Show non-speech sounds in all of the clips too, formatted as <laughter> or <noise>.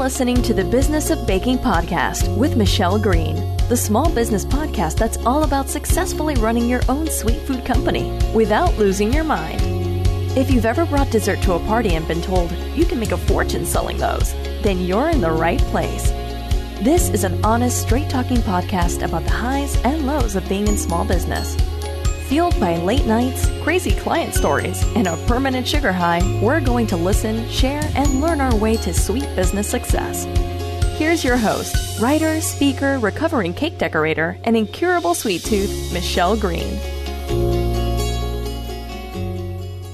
listening to the Business of Baking podcast with Michelle Green, the small business podcast that's all about successfully running your own sweet food company without losing your mind. If you've ever brought dessert to a party and been told you can make a fortune selling those, then you're in the right place. This is an honest, straight talking podcast about the highs and lows of being in small business. Fueled by late nights, crazy client stories, and a permanent sugar high, we're going to listen, share, and learn our way to sweet business success. Here's your host, writer, speaker, recovering cake decorator, and incurable sweet tooth, Michelle Green.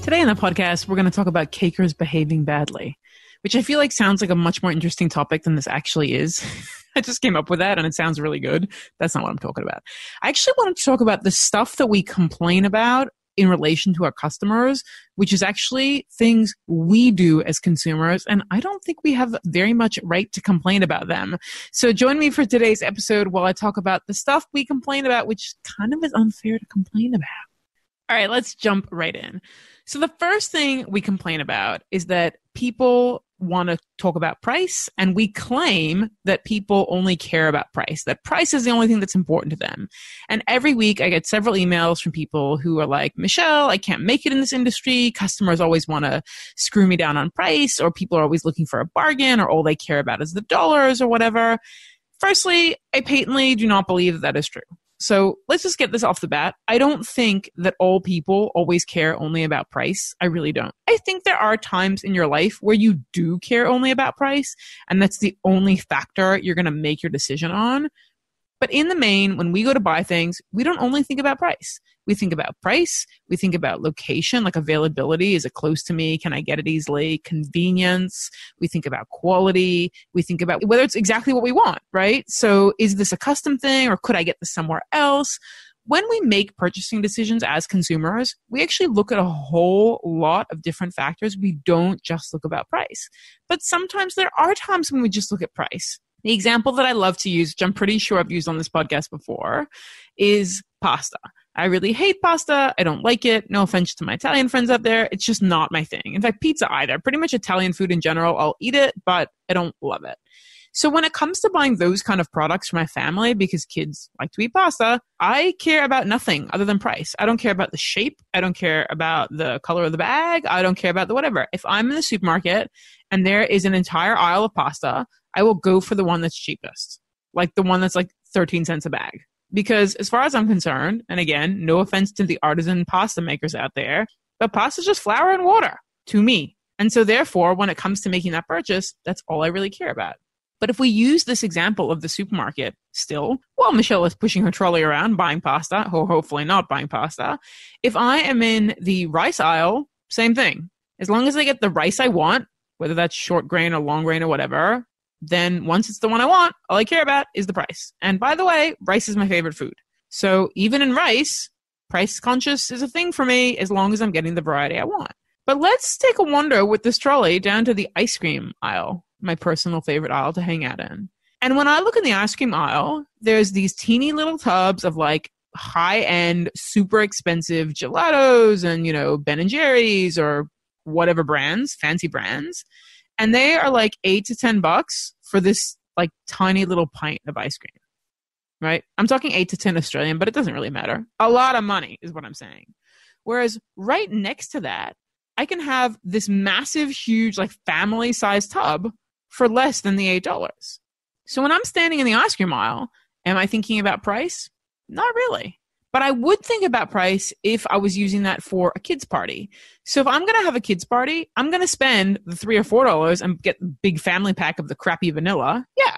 Today on the podcast, we're going to talk about cakers behaving badly, which I feel like sounds like a much more interesting topic than this actually is. <laughs> I just came up with that and it sounds really good. That's not what I'm talking about. I actually wanted to talk about the stuff that we complain about in relation to our customers, which is actually things we do as consumers. And I don't think we have very much right to complain about them. So join me for today's episode while I talk about the stuff we complain about, which kind of is unfair to complain about. All right, let's jump right in. So the first thing we complain about is that people want to talk about price and we claim that people only care about price that price is the only thing that's important to them. And every week i get several emails from people who are like michelle i can't make it in this industry. Customers always want to screw me down on price or people are always looking for a bargain or all they care about is the dollars or whatever. Firstly i patently do not believe that that is true so let's just get this off the bat. I don't think that all people always care only about price. I really don't. I think there are times in your life where you do care only about price, and that's the only factor you're going to make your decision on. But in the main, when we go to buy things, we don't only think about price. We think about price. We think about location, like availability. Is it close to me? Can I get it easily? Convenience. We think about quality. We think about whether it's exactly what we want, right? So is this a custom thing or could I get this somewhere else? When we make purchasing decisions as consumers, we actually look at a whole lot of different factors. We don't just look about price. But sometimes there are times when we just look at price. The example that I love to use, which I'm pretty sure I've used on this podcast before, is pasta. I really hate pasta. I don't like it. No offense to my Italian friends out there. It's just not my thing. In fact, pizza either. Pretty much Italian food in general, I'll eat it, but I don't love it. So when it comes to buying those kind of products for my family, because kids like to eat pasta, I care about nothing other than price. I don't care about the shape. I don't care about the color of the bag. I don't care about the whatever. If I'm in the supermarket and there is an entire aisle of pasta, I will go for the one that's cheapest, like the one that's like 13 cents a bag. Because as far as I'm concerned, and again, no offense to the artisan pasta makers out there, but pasta is just flour and water to me. And so therefore, when it comes to making that purchase, that's all I really care about. But if we use this example of the supermarket still, while Michelle is pushing her trolley around buying pasta, or hopefully not buying pasta, if I am in the rice aisle, same thing. As long as I get the rice I want, whether that's short grain or long grain or whatever, then once it's the one I want, all I care about is the price. And by the way, rice is my favorite food. So even in rice, price conscious is a thing for me as long as I'm getting the variety I want. But let's take a wander with this trolley down to the ice cream aisle my personal favorite aisle to hang out in. And when I look in the ice cream aisle, there's these teeny little tubs of like high end, super expensive gelatos and, you know, Ben and Jerry's or whatever brands, fancy brands. And they are like eight to 10 bucks for this like tiny little pint of ice cream. Right? I'm talking eight to 10 Australian, but it doesn't really matter. A lot of money is what I'm saying. Whereas right next to that, I can have this massive, huge, like family sized tub for less than the $8. So when I'm standing in the ice cream aisle, am I thinking about price? Not really. But I would think about price if I was using that for a kids party. So if I'm going to have a kids party, I'm going to spend the 3 or 4 dollars and get the big family pack of the crappy vanilla. Yeah.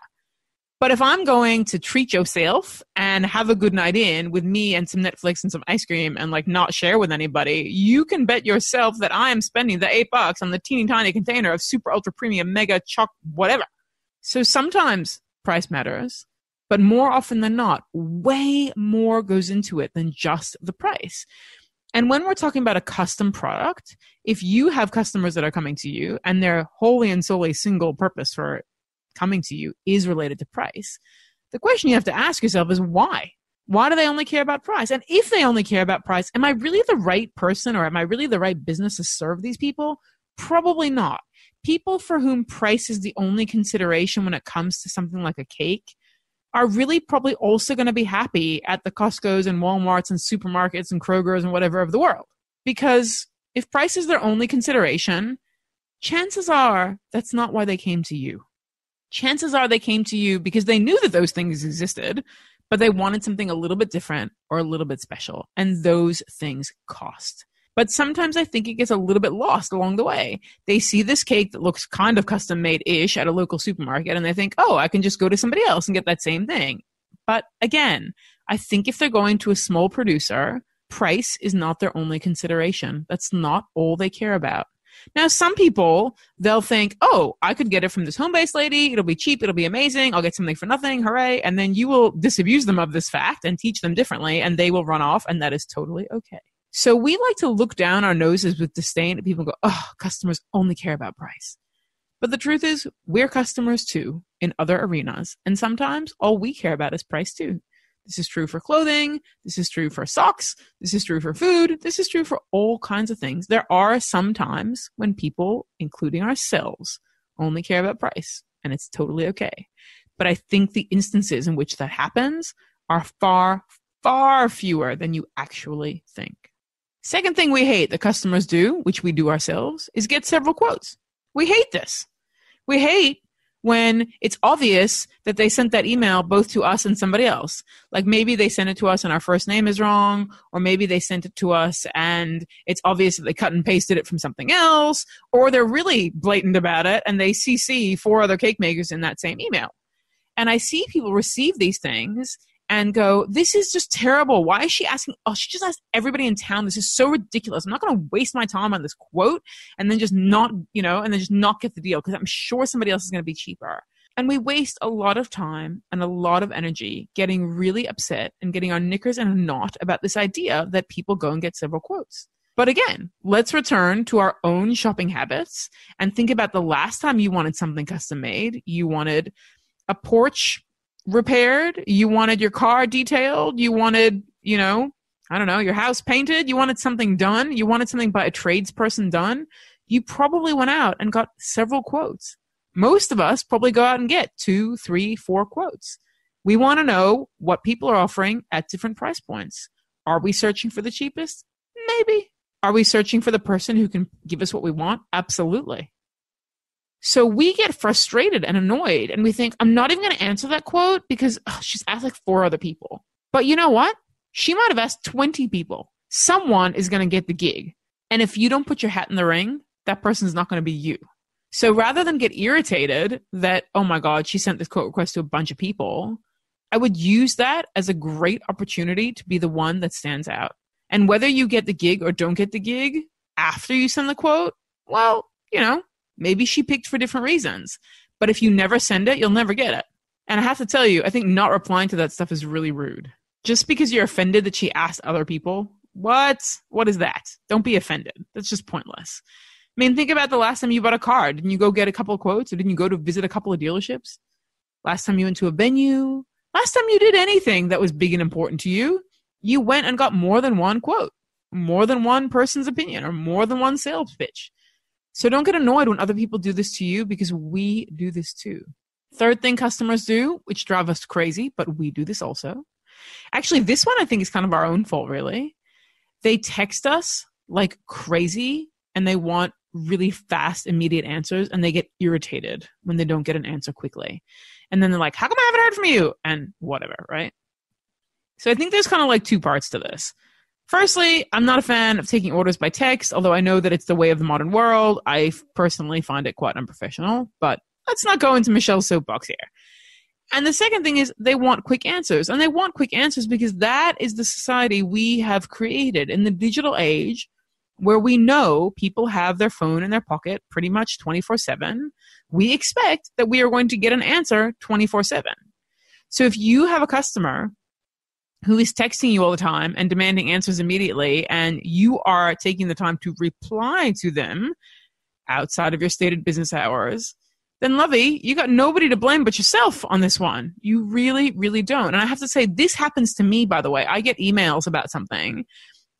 But if I'm going to treat yourself and have a good night in with me and some Netflix and some ice cream and like not share with anybody, you can bet yourself that I am spending the eight bucks on the teeny tiny container of super ultra premium mega choc whatever. So sometimes price matters, but more often than not, way more goes into it than just the price. And when we're talking about a custom product, if you have customers that are coming to you and they're wholly and solely single purpose for coming to you is related to price. The question you have to ask yourself is why? Why do they only care about price? And if they only care about price, am I really the right person or am I really the right business to serve these people? Probably not. people for whom price is the only consideration when it comes to something like a cake are really probably also going to be happy at the Costco's and Walmarts and supermarkets and Kroger's and whatever of the world. Because if price is their only consideration, chances are that's not why they came to you. Chances are they came to you because they knew that those things existed, but they wanted something a little bit different or a little bit special. And those things cost. But sometimes I think it gets a little bit lost along the way. They see this cake that looks kind of custom made ish at a local supermarket and they think, oh, I can just go to somebody else and get that same thing. But again, I think if they're going to a small producer, price is not their only consideration. That's not all they care about. Now, some people, they'll think, oh, I could get it from this home based lady. It'll be cheap. It'll be amazing. I'll get something for nothing. Hooray. And then you will disabuse them of this fact and teach them differently, and they will run off, and that is totally okay. So we like to look down our noses with disdain at people and go, oh, customers only care about price. But the truth is, we're customers too in other arenas. And sometimes all we care about is price too. This is true for clothing. This is true for socks. This is true for food. This is true for all kinds of things. There are some times when people, including ourselves, only care about price, and it's totally okay. But I think the instances in which that happens are far, far fewer than you actually think. Second thing we hate that customers do, which we do ourselves, is get several quotes. We hate this. We hate when it's obvious that they sent that email both to us and somebody else. Like maybe they sent it to us and our first name is wrong, or maybe they sent it to us and it's obvious that they cut and pasted it from something else, or they're really blatant about it and they CC four other cake makers in that same email. And I see people receive these things and go, this is just terrible. Why is she asking? Oh, she just asked everybody in town. This is so ridiculous. I'm not going to waste my time on this quote and then just not, you know, and then just not get the deal because I'm sure somebody else is going to be cheaper. And we waste a lot of time and a lot of energy getting really upset and getting our knickers in a knot about this idea that people go and get several quotes. But again, let's return to our own shopping habits and think about the last time you wanted something custom made. You wanted a porch repaired, you wanted your car detailed, you wanted, you know, I don't know, your house painted, you wanted something done, you wanted something by a tradesperson done, you probably went out and got several quotes. Most of us probably go out and get two, three, four quotes. We want to know what people are offering at different price points. Are we searching for the cheapest? Maybe. Are we searching for the person who can give us what we want? Absolutely. So we get frustrated and annoyed and we think, I'm not even going to answer that quote because ugh, she's asked like four other people. But you know what? She might have asked 20 people. Someone is going to get the gig. And if you don't put your hat in the ring, that person's not going to be you. So rather than get irritated that, oh my God, she sent this quote request to a bunch of people, I would use that as a great opportunity to be the one that stands out. And whether you get the gig or don't get the gig after you send the quote, well, you know, Maybe she picked for different reasons. But if you never send it, you'll never get it. And I have to tell you, I think not replying to that stuff is really rude. Just because you're offended that she asked other people, what? What is that? Don't be offended. That's just pointless. I mean, think about the last time you bought a car. Didn't you go get a couple of quotes or didn't you go to visit a couple of dealerships? Last time you went to a venue? Last time you did anything that was big and important to you, you went and got more than one quote, more than one person's opinion, or more than one sales pitch. So don't get annoyed when other people do this to you because we do this too. Third thing customers do, which drive us crazy, but we do this also. Actually, this one I think is kind of our own fault, really. They text us like crazy and they want really fast, immediate answers and they get irritated when they don't get an answer quickly. And then they're like, How come I haven't heard from you? And whatever, right? So I think there's kind of like two parts to this. Firstly, I'm not a fan of taking orders by text, although I know that it's the way of the modern world. I personally find it quite unprofessional, but let's not go into Michelle's soapbox here. And the second thing is they want quick answers. And they want quick answers because that is the society we have created in the digital age where we know people have their phone in their pocket pretty much 24 7. We expect that we are going to get an answer 24 7. So if you have a customer who is texting you all the time and demanding answers immediately, and you are taking the time to reply to them outside of your stated business hours, then Lovey, you got nobody to blame but yourself on this one. You really, really don't. And I have to say, this happens to me, by the way. I get emails about something,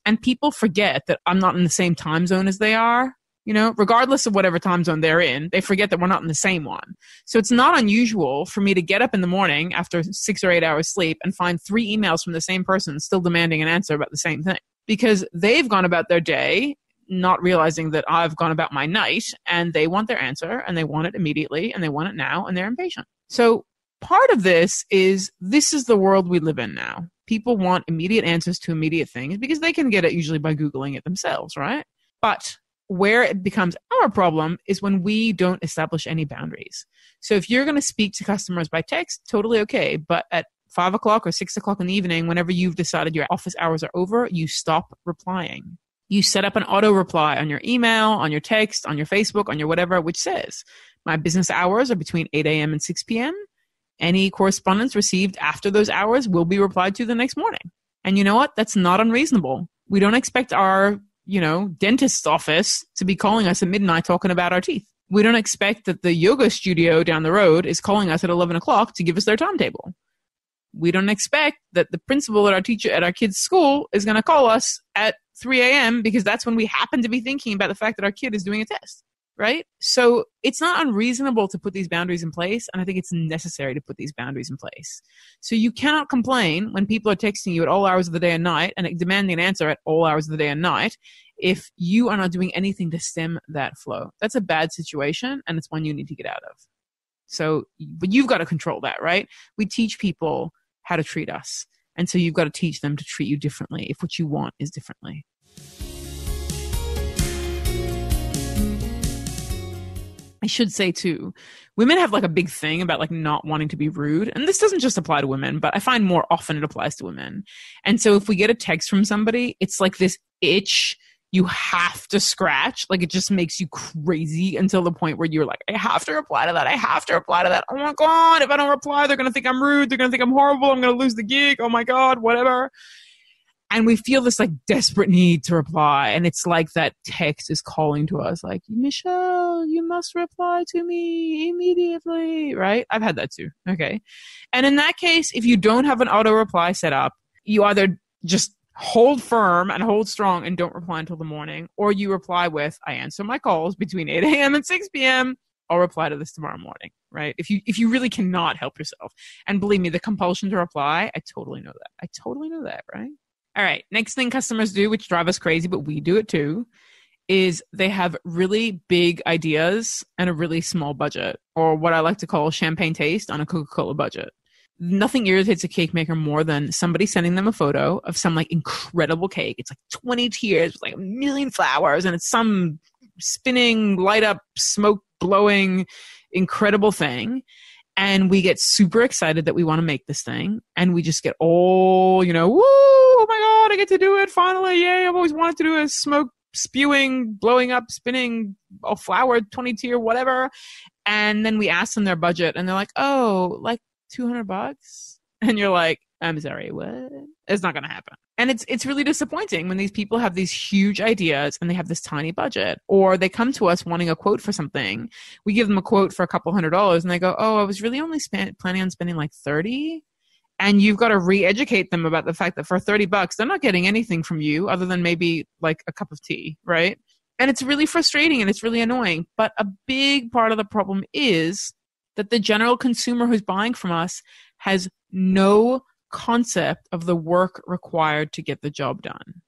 and people forget that I'm not in the same time zone as they are. You know, regardless of whatever time zone they're in, they forget that we're not in the same one. So it's not unusual for me to get up in the morning after six or eight hours sleep and find three emails from the same person still demanding an answer about the same thing because they've gone about their day not realizing that I've gone about my night and they want their answer and they want it immediately and they want it now and they're impatient. So part of this is this is the world we live in now. People want immediate answers to immediate things because they can get it usually by Googling it themselves, right? But where it becomes our problem is when we don't establish any boundaries. So if you're going to speak to customers by text, totally okay. But at five o'clock or six o'clock in the evening, whenever you've decided your office hours are over, you stop replying you set up an auto reply on your email, on your text, on your Facebook, on your whatever, which says, my business hours are between 8 a.m. and 6 p.m. Any correspondence received after those hours will be replied to the next morning. And you know what? That's not unreasonable. We don't expect our, you know, dentist's office to be calling us at midnight talking about our teeth. We don't expect that the yoga studio down the road is calling us at 11 o'clock to give us their timetable we don't expect that the principal at our teacher at our kids' school is going to call us at 3 a.m. because that's when we happen to be thinking about the fact that our kid is doing a test, right? So it's not unreasonable to put these boundaries in place, and I think it's necessary to put these boundaries in place. So you cannot complain when people are texting you at all hours of the day and night and demanding an answer at all hours of the day and night if you are not doing anything to stem that flow. That's a bad situation, and it's one you need to get out of. So, but you've got to control that, right? We teach people how to treat us. And so you've got to teach them to treat you differently if what you want is differently. I should say too, women have like a big thing about like not wanting to be rude. And this doesn't just apply to women, but I find more often it applies to women. And so if we get a text from somebody, it's like this itch you have to scratch. Like it just makes you crazy until the point where you're like, I have to reply to that. I have to reply to that. Oh my God. If I don't reply, they're going to think I'm rude. They're going to think I'm horrible. I'm going to lose the gig. Oh my God, whatever. And we feel this like desperate need to reply. And it's like that text is calling to us, like, Michelle, you must reply to me immediately. Right? I've had that too. Okay. And in that case, if you don't have an auto reply set up, you either just hold firm and hold strong and don't reply until the morning, or you reply with, I answer my calls between 8 a.m. and 6 p.m. I'll reply to this tomorrow morning, right? If you if you really cannot help yourself. And believe me, the compulsion to reply, I totally know that. I totally know that, right? All right. Next thing customers do, which drive us crazy, but we do it too, is they have really big ideas and a really small budget, or what I like to call champagne taste on a Coca-Cola budget nothing irritates a cake maker more than somebody sending them a photo of some like incredible cake. It's like 20 tiers with like a million flowers and it's some spinning, light up, smoke blowing, incredible thing. And we get super excited that we want to make this thing. And we just get all, you know, woo, oh my God, I get to do it finally. Yay. I've always wanted to do a smoke spewing, blowing up, spinning, a flower, 20 tier, whatever. And then we ask them their budget and they're like, oh, like 200 bucks <laughs> and you're like i'm sorry what it's not going to happen and it's it's really disappointing when these people have these huge ideas and they have this tiny budget or they come to us wanting a quote for something we give them a quote for a couple hundred dollars and they go oh i was really only planning on spending like 30 and you've got to re-educate them about the fact that for 30 bucks they're not getting anything from you other than maybe like a cup of tea right and it's really frustrating and it's really annoying but a big part of the problem is that the general consumer who's buying from us has no concept of the work required to get the job done.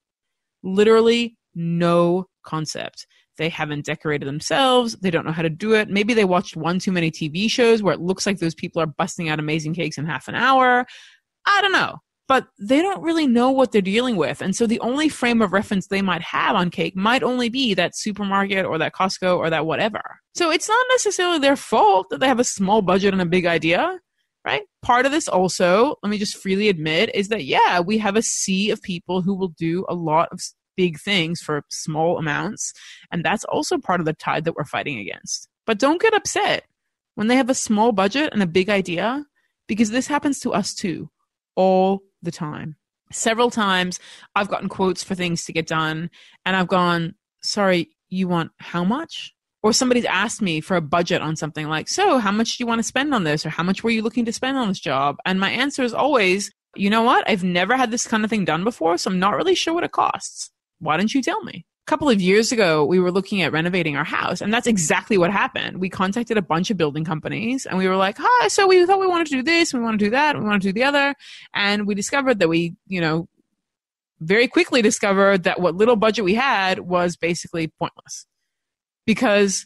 Literally, no concept. They haven't decorated themselves. They don't know how to do it. Maybe they watched one too many TV shows where it looks like those people are busting out amazing cakes in half an hour. I don't know but they don't really know what they're dealing with. And so the only frame of reference they might have on cake might only be that supermarket or that Costco or that whatever. So it's not necessarily their fault that they have a small budget and a big idea, right? Part of this also, let me just freely admit, is that yeah, we have a sea of people who will do a lot of big things for small amounts. And that's also part of the tide that we're fighting against. But don't get upset when they have a small budget and a big idea, because this happens to us too all the time. Several times I've gotten quotes for things to get done, and I've gone, Sorry, you want how much? Or somebody's asked me for a budget on something like, So, how much do you want to spend on this? Or how much were you looking to spend on this job? And my answer is always, You know what? I've never had this kind of thing done before, so I'm not really sure what it costs. Why didn't you tell me? A couple of years ago, we were looking at renovating our house, and that's exactly what happened. We contacted a bunch of building companies, and we were like, "Hi, so we thought we wanted to do this, we want to do that, we want to do the other," and we discovered that we, you know, very quickly discovered that what little budget we had was basically pointless because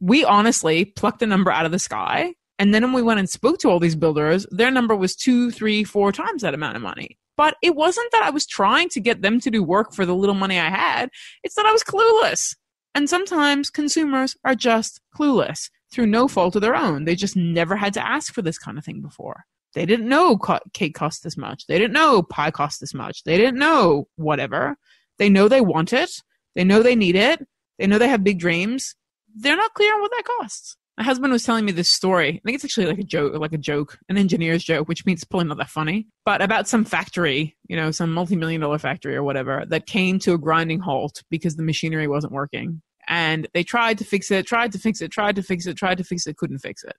we honestly plucked a number out of the sky. And then when we went and spoke to all these builders, their number was two, three, four times that amount of money. But it wasn't that I was trying to get them to do work for the little money I had. It's that I was clueless. And sometimes consumers are just clueless through no fault of their own. They just never had to ask for this kind of thing before. They didn't know cake cost this much. They didn't know pie cost this much. They didn't know whatever. They know they want it. They know they need it. They know they have big dreams. They're not clear on what that costs. My husband was telling me this story. I think it's actually like a joke, like a joke, an engineer's joke, which means probably not that funny, but about some factory, you know, some multi-million dollar factory or whatever that came to a grinding halt because the machinery wasn't working. And they tried to fix it, tried to fix it, tried to fix it, tried to fix it, couldn't fix it.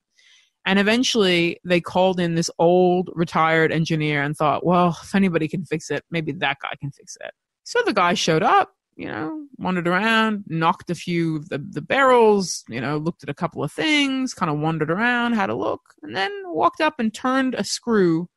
And eventually they called in this old retired engineer and thought, well, if anybody can fix it, maybe that guy can fix it. So the guy showed up you know, wandered around, knocked a few of the, the barrels, you know, looked at a couple of things, kind of wandered around, had a look, and then walked up and turned a screw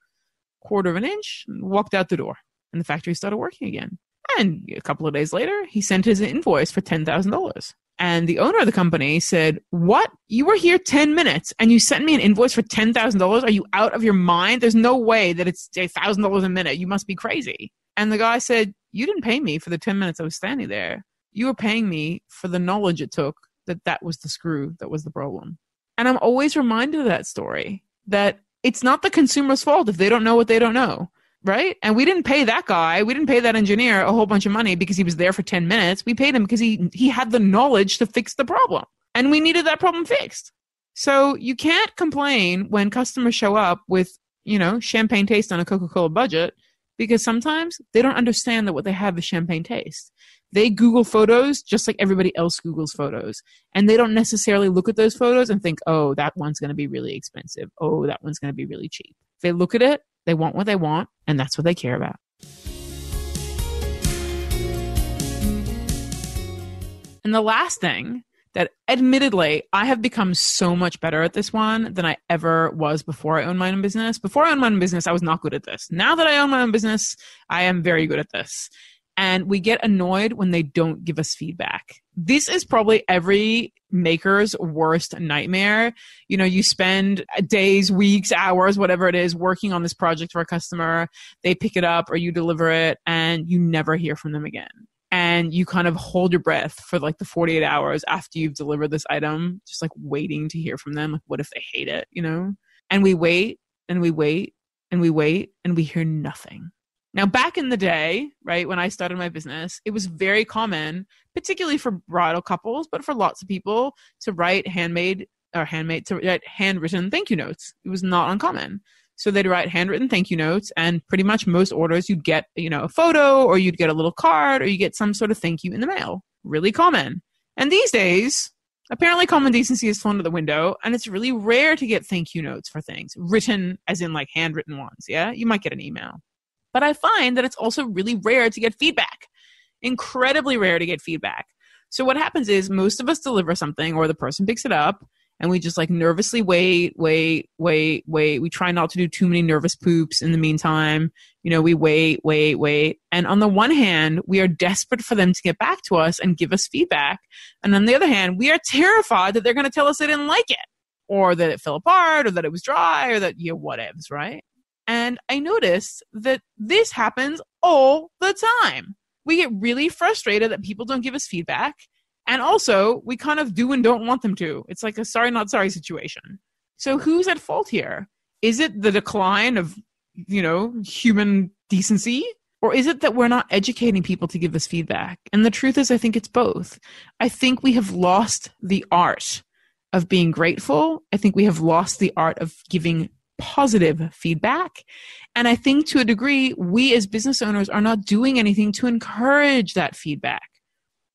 quarter of an inch and walked out the door. And the factory started working again. And a couple of days later, he sent his invoice for $10,000. And the owner of the company said, What? You were here 10 minutes and you sent me an invoice for $10,000? Are you out of your mind? There's no way that it's $1,000 a minute. You must be crazy. And the guy said, You didn't pay me for the 10 minutes I was standing there. You were paying me for the knowledge it took that that was the screw that was the problem. And I'm always reminded of that story that it's not the consumer's fault if they don't know what they don't know, right? And we didn't pay that guy, we didn't pay that engineer a whole bunch of money because he was there for 10 minutes. We paid him because he he had the knowledge to fix the problem. And we needed that problem fixed. So you can't complain when customers show up with, you know, champagne taste on a Coca-Cola budget because sometimes they don't understand that what they have is champagne taste. They Google photos just like everybody else Googles photos. And they don't necessarily look at those photos and think, oh, that one's going to be really expensive. Oh, that one's going to be really cheap. They look at it, they want what they want, and that's what they care about. And the last thing that admittedly I have become so much better at this one than I ever was before I owned my own business. Before I owned my own business, I was not good at this. Now that I own my own business, I am very good at this. And we get annoyed when they don't give us feedback. This is probably every maker's worst nightmare. You know, you spend days, weeks, hours, whatever it is, working on this project for a customer. They pick it up or you deliver it and you never hear from them again and you kind of hold your breath for like the 48 hours after you've delivered this item, just like waiting to hear from them. Like, what if they hate it, you know? And we wait and we wait and we wait and we hear nothing. Now, back in the day, right, when I started my business, it was very common, particularly for bridal couples, but for lots of people, to write handmade or handmade, to write handwritten thank you notes. It was not uncommon. So they'd write handwritten thank you notes, and pretty much most orders you'd get, you know, a photo or you'd get a little card or you get some sort of thank you in the mail. Really common. And these days, apparently common decency has flown to the window, and it's really rare to get thank you notes for things written, as in like handwritten ones. Yeah, you might get an email, but I find that it's also really rare to get feedback. Incredibly rare to get feedback. So what happens is most of us deliver something, or the person picks it up, and we just like nervously wait, wait, wait, wait. We try not to do too many nervous poops in the meantime. You know, we wait, wait, wait. And on the one hand, we are desperate for them to get back to us and give us feedback. And on the other hand, we are terrified that they're going to tell us they didn't like it or that it fell apart or that it was dry or that, you know, whatevs, right? And I noticed that this happens all the time. We get really frustrated that people don't give us feedback and also, we kind of do and don't want them to. It's like a sorry, not sorry situation. So who's at fault here? Is it the decline of, you know, human decency? Or is it that we're not educating people to give us feedback? And the truth is, I think it's both. I think we have lost the art of being grateful. I think we have lost the art of giving positive feedback. And I think to a degree, we as business owners are not doing anything to encourage that feedback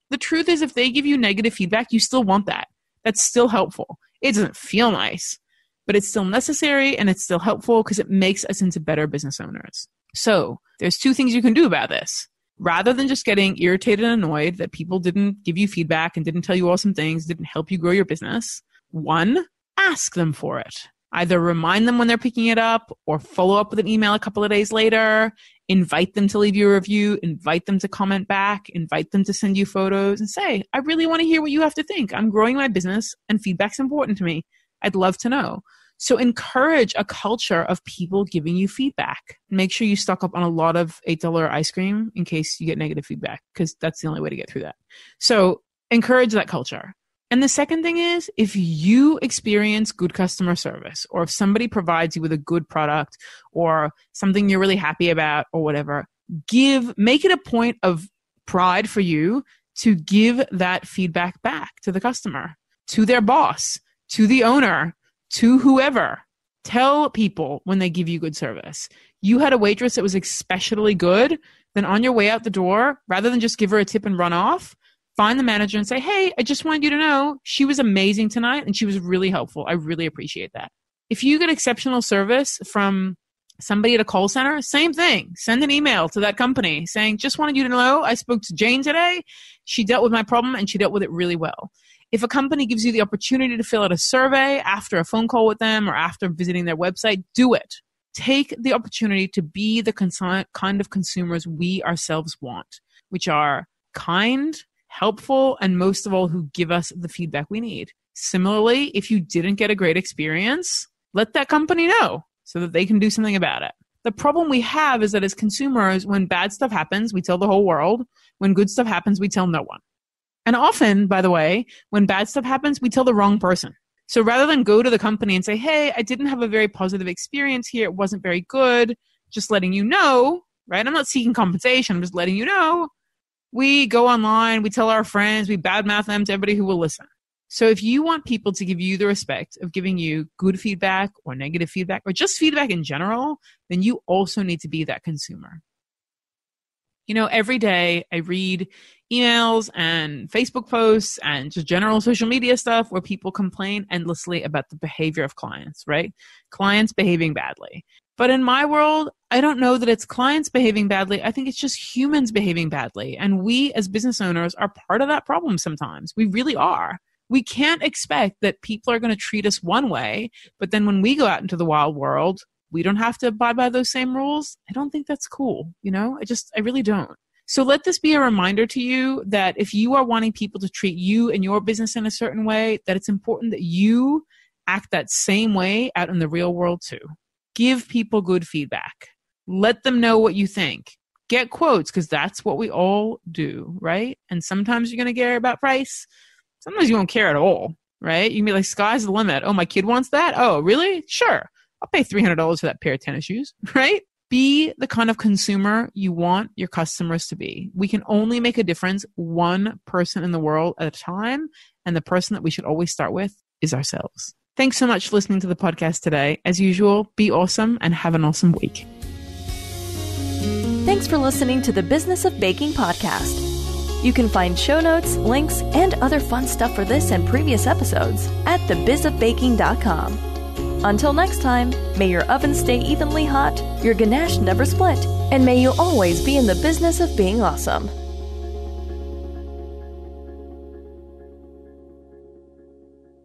the truth is, if they give you negative feedback, you still want that. That's still helpful. It doesn't feel nice, but it's still necessary and it's still helpful because it makes us into better business owners. So there's two things you can do about this. rather than just getting irritated and annoyed that people didn't give you feedback and didn't tell you awesome things, didn't help you grow your business, one, ask them for it. Either remind them when they're picking it up or follow up with an email a couple of days later, invite them to leave you a review, invite them to comment back, invite them to send you photos and say, I really want to hear what you have to think. I'm growing my business and feedback's important to me. I'd love to know. So encourage a culture of people giving you feedback. Make sure you stock up on a lot of $8 ice cream in case you get negative feedback, because that's the only way to get through that. So encourage that culture. And the second thing is if you experience good customer service or if somebody provides you with a good product or something you're really happy about or whatever, give, make it a point of pride for you to give that feedback back to the customer, to their boss, to the owner, to whoever. Tell people when they give you good service. You had a waitress that was especially good, then on your way out the door, rather than just give her a tip and run off, find the manager and say, Hey, I just wanted you to know she was amazing tonight and she was really helpful. I really appreciate that. If you get exceptional service from somebody at a call center, same thing. Send an email to that company saying, just wanted you to know I spoke to Jane today. She dealt with my problem and she dealt with it really well. If a company gives you the opportunity to fill out a survey after a phone call with them or after visiting their website, do it. Take the opportunity to be the cons- kind of consumers we ourselves want, which are kind, helpful, and most of all, who give us the feedback we need. Similarly, if you didn't get a great experience, let that company know so that they can do something about it. The problem we have is that as consumers, when bad stuff happens, we tell the whole world. When good stuff happens, we tell no one. And often, by the way, when bad stuff happens, we tell the wrong person. So rather than go to the company and say, hey, I didn't have a very positive experience here, it wasn't very good, just letting you know, right? I'm not seeking compensation, I'm just letting you know we go online, we tell our friends, we badmouth them to everybody who will listen. So if you want people to give you the respect of giving you good feedback or negative feedback or just feedback in general, then you also need to be that consumer. You know, every day I read emails and Facebook posts and just general social media stuff where people complain endlessly about the behavior of clients, right? Clients behaving badly. But in my world, I don't know that it's clients behaving badly. I think it's just humans behaving badly. And we as business owners are part of that problem sometimes. We really are. We can't expect that people are going to treat us one way, but then when we go out into the wild world, we don't have to abide by those same rules. I don't think that's cool. You know, I just, I really don't. So let this be a reminder to you that if you are wanting people to treat you and your business in a certain way, that it's important that you act that same way out in the real world too give people good feedback. Let them know what you think. Get quotes because that's what we all do, right? And sometimes you're going to care about price. Sometimes you won't care at all, right? You can be like, sky's the limit. Oh, my kid wants that? Oh, really? Sure. I'll pay $300 for that pair of tennis shoes, <laughs> right? Be the kind of consumer you want your customers to be. We can only make a difference one person in the world at a time. And the person that we should always start with is ourselves. Thanks so much for listening to the podcast today. As usual, be awesome and have an awesome week. Thanks for listening to the Business of Baking podcast. You can find show notes, links, and other fun stuff for this and previous episodes at thebizofbaking.com. Until next time, may your oven stay evenly hot, your ganache never split, and may you always be in the business of being awesome.